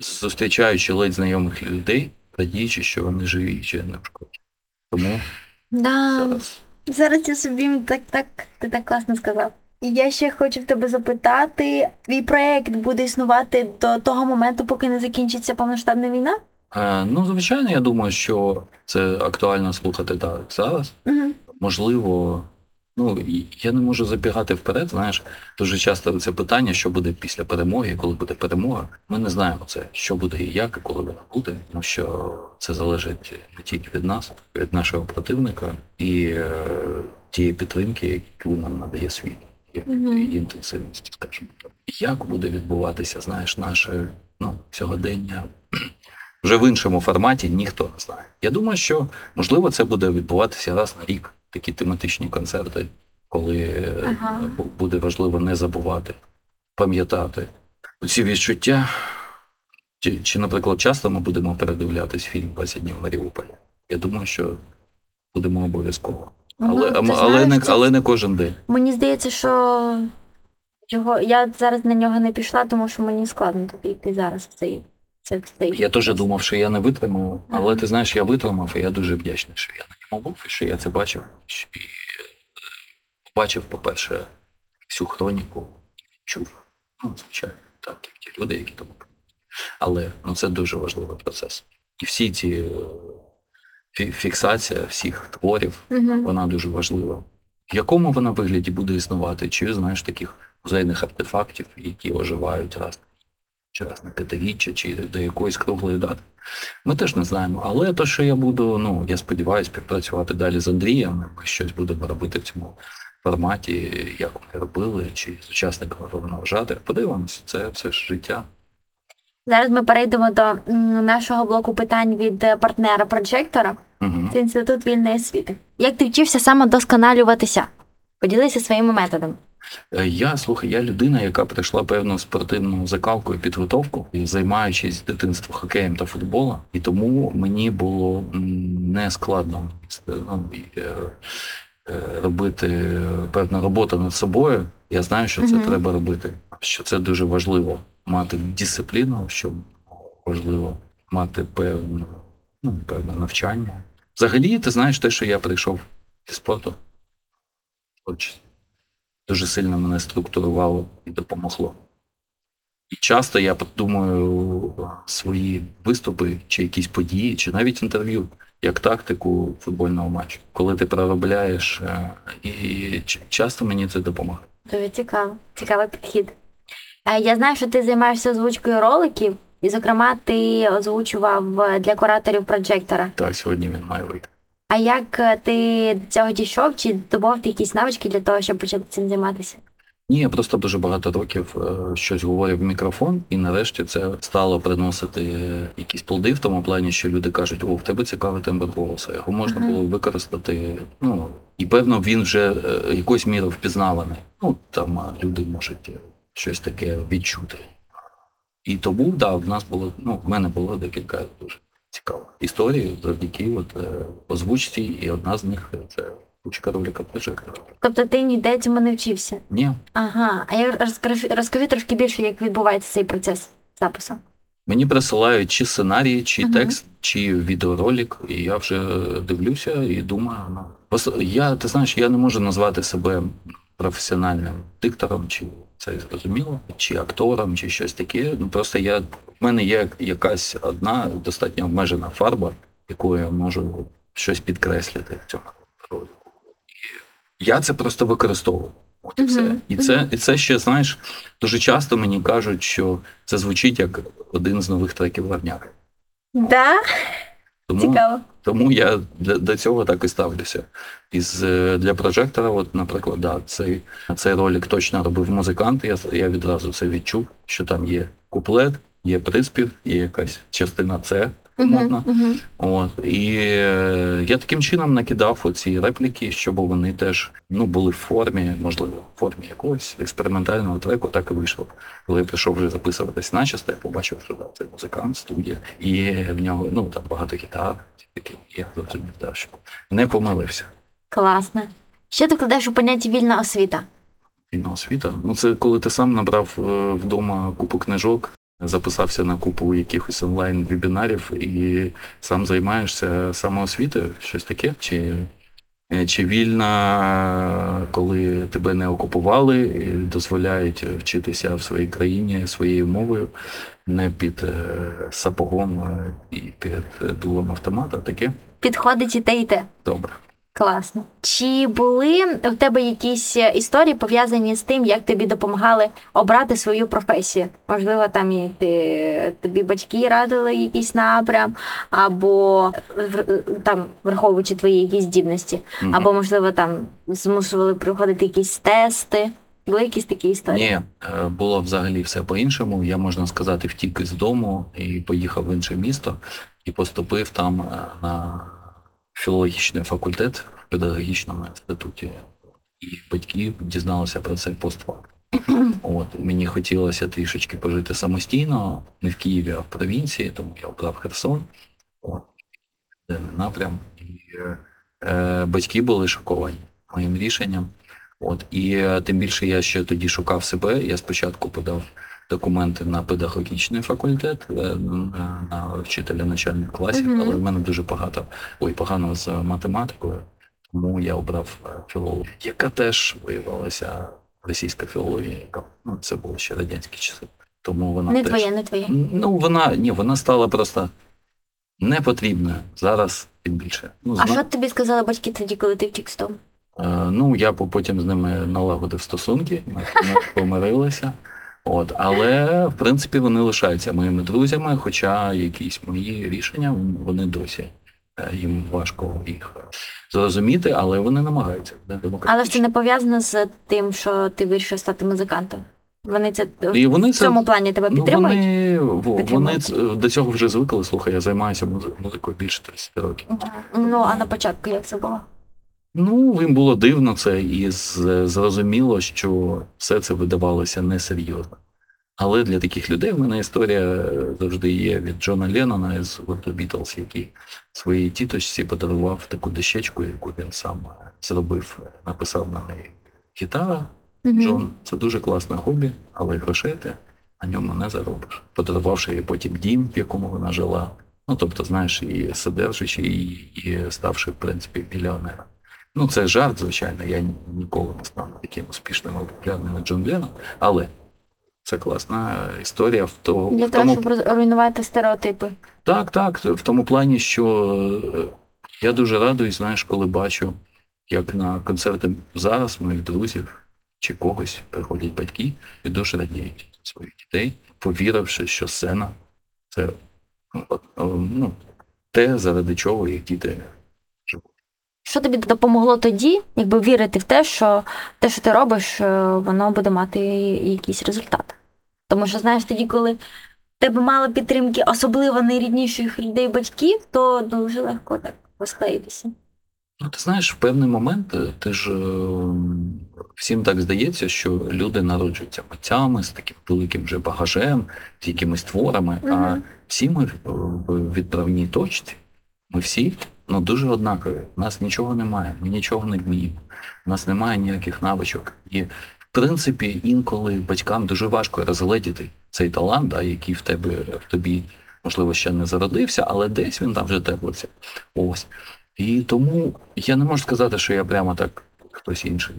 зустрічаючи ледь знайомих людей, радіючи, що вони живі чи не в шкоді. Тому Да. зараз. Зараз я собі так, так, ти так класно сказав. І я ще хочу в тебе запитати: твій проєкт буде існувати до того моменту, поки не закінчиться повноштабна війна? Е, ну, звичайно, я думаю, що це актуально слухати так зараз. Угу. можливо, ну я не можу забігати вперед. Знаєш, дуже часто це питання, що буде після перемоги, коли буде перемога. Ми не знаємо це, що буде і як, і коли вона буде, тому що це залежить не тільки від нас, від нашого противника і е, тієї підтримки, яку нам надає світ. Мгм. Її інтенсивності, скажімо так. Як буде відбуватися, знаєш, наше ну, сьогодення вже в іншому форматі ніхто не знає. Я думаю, що можливо це буде відбуватися раз на рік, такі тематичні концерти, коли е, Ага. буде важливо не забувати, пам'ятати ці відчуття. Чи, чи, наприклад, часто ми будемо передивлятись фільм «20 днів в Маріуполі? Я думаю, що будемо обов'язково. Але, Ну, ти але, не, але не кожен день. Мені здається, що його я зараз на нього не пішла, тому що мені складно тобі йти зараз в цей. Це, в цей Я теж думав, що я не витримаю, але ти знаєш, я витримав, і я дуже вдячний, що я на ньому був, і що я це бачив. І е, побачив, по-перше, всю хроніку, чув. Ну, звичайно, так, як ті люди, які тому. Але ну, це дуже важливий процес. І всі ці е, фіксація всіх творів, Угу. вона дуже важлива. В якому вона вигляді буде існувати? Чи знаєш таких музейних артефактів, які оживають раз раз на п'ятиріччя, чи до якоїсь круглої дати. Ми теж не знаємо. Але те, що я буду, ну я сподіваюся, співпрацювати далі з Андрієм, ми щось будемо робити в цьому форматі, як ми робили, чи з учасниками головного жати. Подивимося, це все ж життя. Зараз ми перейдемо до нашого блоку питань від е, партнера проджектора. Угу. Це інститут вільної освіти. Як ти вчився самодосконалюватися? Поділися своїми методами. Е, Я слухай, я людина, яка пройшла певну спортивну закалку і підготовку, займаючись з дитинства хокеєм та футболом, і тому мені було не складно ну, і, е, е, робити певну роботу над собою. Я знаю, що це Мгм. треба робити. Що це дуже важливо мати дисципліну, що важливо мати певну, ну, певне навчання. Взагалі, ти знаєш те, що я прийшов зі спорту. Творчість дуже сильно мене структурувало і допомогло. І часто я думаю свої виступи, чи якісь події, чи навіть інтерв'ю, як тактику футбольного матчу, коли ти проробляєш, е, і часто мені це допомагає. Дуже цікаво, цікавий підхід. Е, Я знаю, що ти займаєшся озвучкою роликів, і, зокрема, ти озвучував е, для кураторів проджектора. Так, сьогодні він має вийти. А як е, ти до цього дійшов? Чи добував ти якісь навички для того, щоб почати цим займатися? Ні, я просто дуже багато років е, щось говорив в мікрофон, і нарешті це стало приносити якісь плоди в тому плані, що люди кажуть, о, в тебе цікавий тембр голосу. Його можна Ага. було використати. Ну і певно він вже е, якоюсь мірою впізнаваний. Ну там люди можуть щось таке відчути. І тому, да, в нас було, ну, в мене було декілька дуже цікавих історій завдяки от, е, озвучці, і одна з них це кучка ролика прожектора. Тобто ти ніде цьому не вчився? Ні, Ага. А я розкажи, розкажи трошки більше, як відбувається цей процес запису. Мені присилають чи сценарій, чи Мгм. текст, чи відеоролик, і я вже дивлюся і думаю, ну пос- я ти знаєш, я не можу назвати себе професіональним диктором, чи це зрозуміло, чи актором, чи щось таке. Ну просто я в мене є якась одна достатньо обмежена фарба, якою я можу щось підкреслити в цьому ролику. Я це просто використовую. От і все. Мгм. І це, і це ще, знаєш, дуже часто мені кажуть, що це звучить як один з нових треків Варняка. Да? Тому, Цікаво. тому я до, до цього так і ставлюся. Із, е, для прожектора, от, наприклад, да, цей, цей ролик точно робив музикант. Я, я відразу це відчув, що там є куплет, є приспів, є якась частина С, модно. Мгм. От і е, я таким чином накидав оці репліки, щоб вони теж ну були в формі, можливо, в формі якогось експериментального треку, так і вийшло. Коли я прийшов вже записуватись начисто, я побачив, що да, це музикант, студія, і в нього ну там багато гітар. Такі я зрозумів, да, що не помилився. Класно. Що ти кладеш у поняття вільна освіта? Вільна освіта. Ну це коли ти сам набрав е, вдома купу книжок, записався на купу якихось онлайн вебінарів і сам займаєшся самоосвітою, щось таке? Чи, е, чи вільна, коли тебе не окупували і дозволяють вчитися в своїй країні своєю мовою, не під е, сапогом і під дулом автомата, таке? Підходить і те, і те. Добре. Класно. Чи були в тебе якісь е, історії пов'язані з тим, як тобі допомагали обрати свою професію? Можливо, там і ти, тобі батьки радили якийсь напрям, або там враховуючи твої якісь здібності, Мгм. або можливо там змушували проходити якісь тести. Були якісь такі історії? Ні, е, було взагалі все по-іншому. Я можна сказати, втік із дому і поїхав в інше місто і поступив там е, на філологічний факультет в педагогічному інституті. І батьки дізналися про це постфакт. От мені хотілося трішечки пожити самостійно, не в Києві, а в провінції, тому я обрав Херсон. От, напрям. І е, е, батьки були шоковані моїм рішенням. От і е, тим більше я ще тоді шукав себе. Я спочатку подав документи на педагогічний факультет е, на, вчителя начальних класів, Мгм. але в мене дуже багато ой, погано з математикою, тому я обрав е, філологію, яка теж виявилася російська філологія, яка ну це були ще радянські часи. Тому вона Не теж твоє, не твоє. ну вона ні, вона стала просто непотрібною зараз, тим більше. Ну, А зна- що тобі сказали батьки тоді, коли ти втік з дому? Е, Ну, я по- потім з ними налагодив стосунки, ми помирилися. От, але в принципі вони лишаються моїми друзями, хоча якісь мої рішення вони досі е, їм важко їх зрозуміти, але вони намагаються. Але це не пов'язано з тим, що ти вирішив стати музикантом. Вони це І вони в це- цьому плані тебе Ну, підтримують. вони, вони Підтримують. ц- до цього вже звикли. Слухай, я займаюся музи- музикою більше 30 років. Ну а на початку як це було? Ну, їм було дивно це, і зрозуміло, що все це видавалося несерйозно. Але для таких людей в мене історія завжди є від Джона Леннона з гурту Beatles, який своїй тіточці подарував таку дощечку, яку він сам е, зробив, е, написав на неї гітара. Мгм. Джон, це дуже класне хобі, але грошей ти на ньому не заробиш. Подарувавши їй потім дім, в якому вона жила. Ну, тобто, знаєш, і содержачи її, і ставши, в принципі, мільйонером. Ну, це жарт, звичайно, я ніколи не стану таким успішним або популярним, Джон Леннон, але це класна історія в, то, Для в того, тому щоб руйнувати стереотипи. так, так, в тому плані, що е, я дуже радуюсь, знаєш, коли бачу, як на концерти зараз моїх друзів чи когось приходять батьки і дуже радіють своїх дітей, повіривши, що сцена це ну, ну, те, заради чого їх діти. Що тобі допомогло тоді, якби вірити в те, що те, що ти робиш, е, воно буде мати якийсь результат? Тому що, знаєш, тоді, коли тебе мало підтримки, особливо найрідніших людей батьків, то дуже легко так розклеїтися. Ну, ти знаєш, в певний момент е, ти ж е, всім так здається, що люди народжуються митцями з таким великим вже багажем, з якимись творами. А всі ми в відправній точці, ми всі ну, дуже однакові. У нас нічого немає, ми нічого не вміємо, у нас немає ніяких навичок. І в принципі, інколи батькам дуже важко розгледіти цей талант, да, який в тебе в тобі, можливо, ще не зародився, але десь він там вже теплиться. Ось. І тому я не можу сказати, що я прямо так хтось інший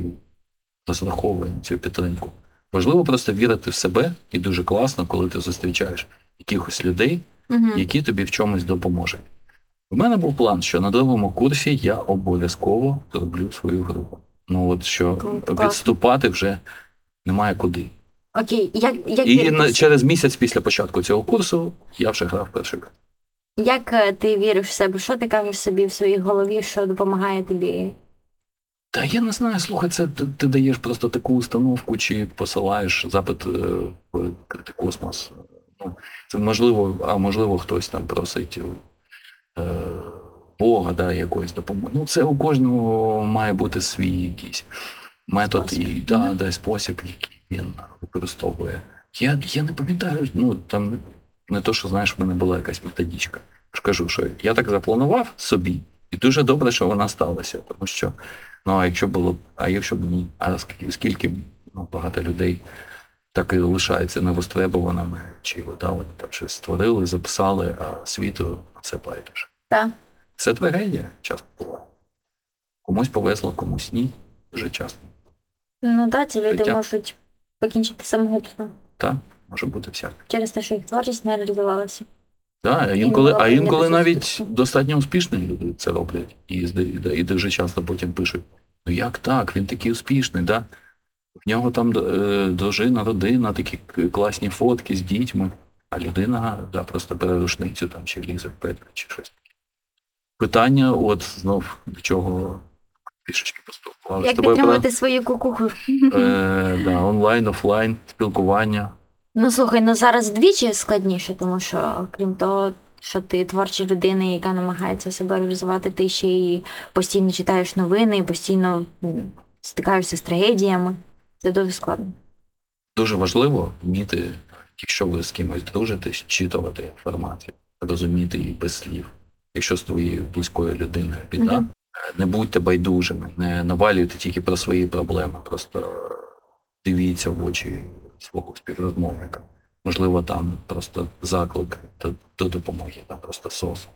розраховує на цю підтримку. Важливо просто вірити в себе, і дуже класно, коли ти зустрічаєш якихось людей, які тобі в чомусь допоможуть. У мене був план, що на другому курсі я обов'язково зроблю свою групу. Ну от що Круто, відступати вже немає куди. Окей, як, як, І на, через місяць після початку цього курсу я вже грав перший як е, ти віриш в себе? Що ти кажеш собі в своїй голові, що допомагає тобі? Та я не знаю, слухай, це ти, ти даєш просто таку установку, чи посилаєш запит е, в космос. Ну, це можливо, а можливо, хтось там просить Бога, да, якоїсь допомоги. Ну, це у кожного має бути свій якийсь метод і да, да, спосіб, який він використовує. Я, я не пам'ятаю, ну там не то, що знаєш, в мене була якась ж кажу, що я так запланував собі, і дуже добре, що вона сталася, тому що ну а якщо було, а якщо б ні, а скільки, скільки ну, багато людей так і лишається невостребованими, чи да, вони там щось створили, записали, а світу це байдуже. Так. Це трагедія часто буває. Комусь повезло, комусь ні. Дуже часто. Ну так, ці люди Життя. можуть покінчити самогубством Так, може бути всяке. через те, що їх творчість не реалізувалася. Да, а інколи, а інколи навіть достатньо успішні люди це роблять. І, зда- і дуже часто потім пишуть: ну як так, він такий успішний, да? В нього там е, дружина, родина, такі класні фотки з дітьми, а людина да, просто бере рушницю там, чи лізе в чи щось. таке. Питання, от знов до чого пішечки поспілкувалися. Як тобою про свою кукуху? е, да, онлайн, офлайн, спілкування. Ну слухай, ну зараз двічі складніше, тому що крім того, що ти творча людина, яка намагається себе реалізувати, ти ще й постійно читаєш новини, і постійно стикаєшся з трагедіями. Це дуже складно. Дуже важливо вміти, якщо ви з кимось дружите, щитувати інформацію, розуміти її без слів. Якщо з твоєю близькою людиною біда, Мгм. не будьте байдужими, не навалюйте тільки про свої проблеми, просто дивіться в очі свого співрозмовника. Можливо, там просто заклик до, до допомоги, там просто сос.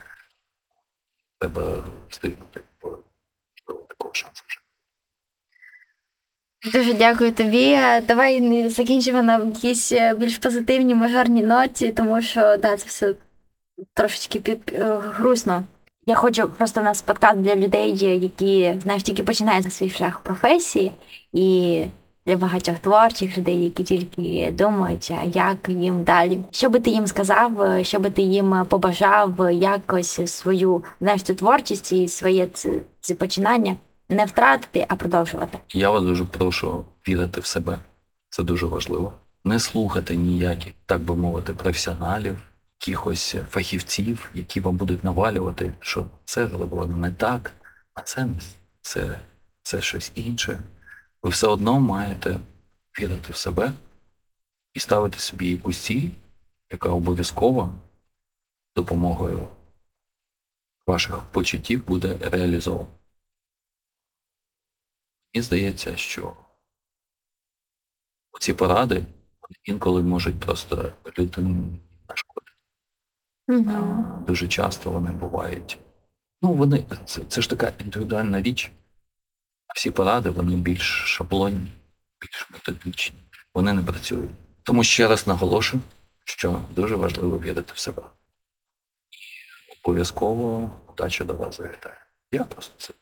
Треба встигнути, бо такого шансу вже. Дуже дякую тобі. Е, Давай не закінчимо на якісь е, більш позитивній мажорній ноті, тому що да, це все трошечки під, е, грустно. Я хочу просто у нас подкаст для людей, які знаєш, тільки починають свій шлях професії, і для багатьох творчих людей, які тільки думають, як їм далі. Що би ти їм сказав, е, що би ти їм побажав е, якось свою знаєш, цю творчість і своє це, це починання не втратити, а продовжувати. Я вас дуже прошу вірити в себе. Це дуже важливо. Не слухати ніяких, так би мовити, професіоналів, якихось фахівців, які вам будуть навалювати, що це зроблено не так, а це це, це щось інше. Ви все одно маєте вірити в себе і ставити собі якусь ціль, яка обов'язково допомогою ваших почуттів буде реалізована. Мені здається, що ці поради інколи можуть просто людині нашкодити. Дуже часто вони бувають. Ну, вони це, це ж така індивідуальна річ. А всі поради вони більш шаблонні, більш методичні. Вони не працюють. Тому ще раз наголошую, що дуже важливо вірити в себе. І обов'язково удача до вас завітає. Я просто це.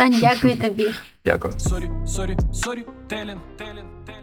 Тань, дякую тобі. Дякую. Story, story, story, telling, telling, telling.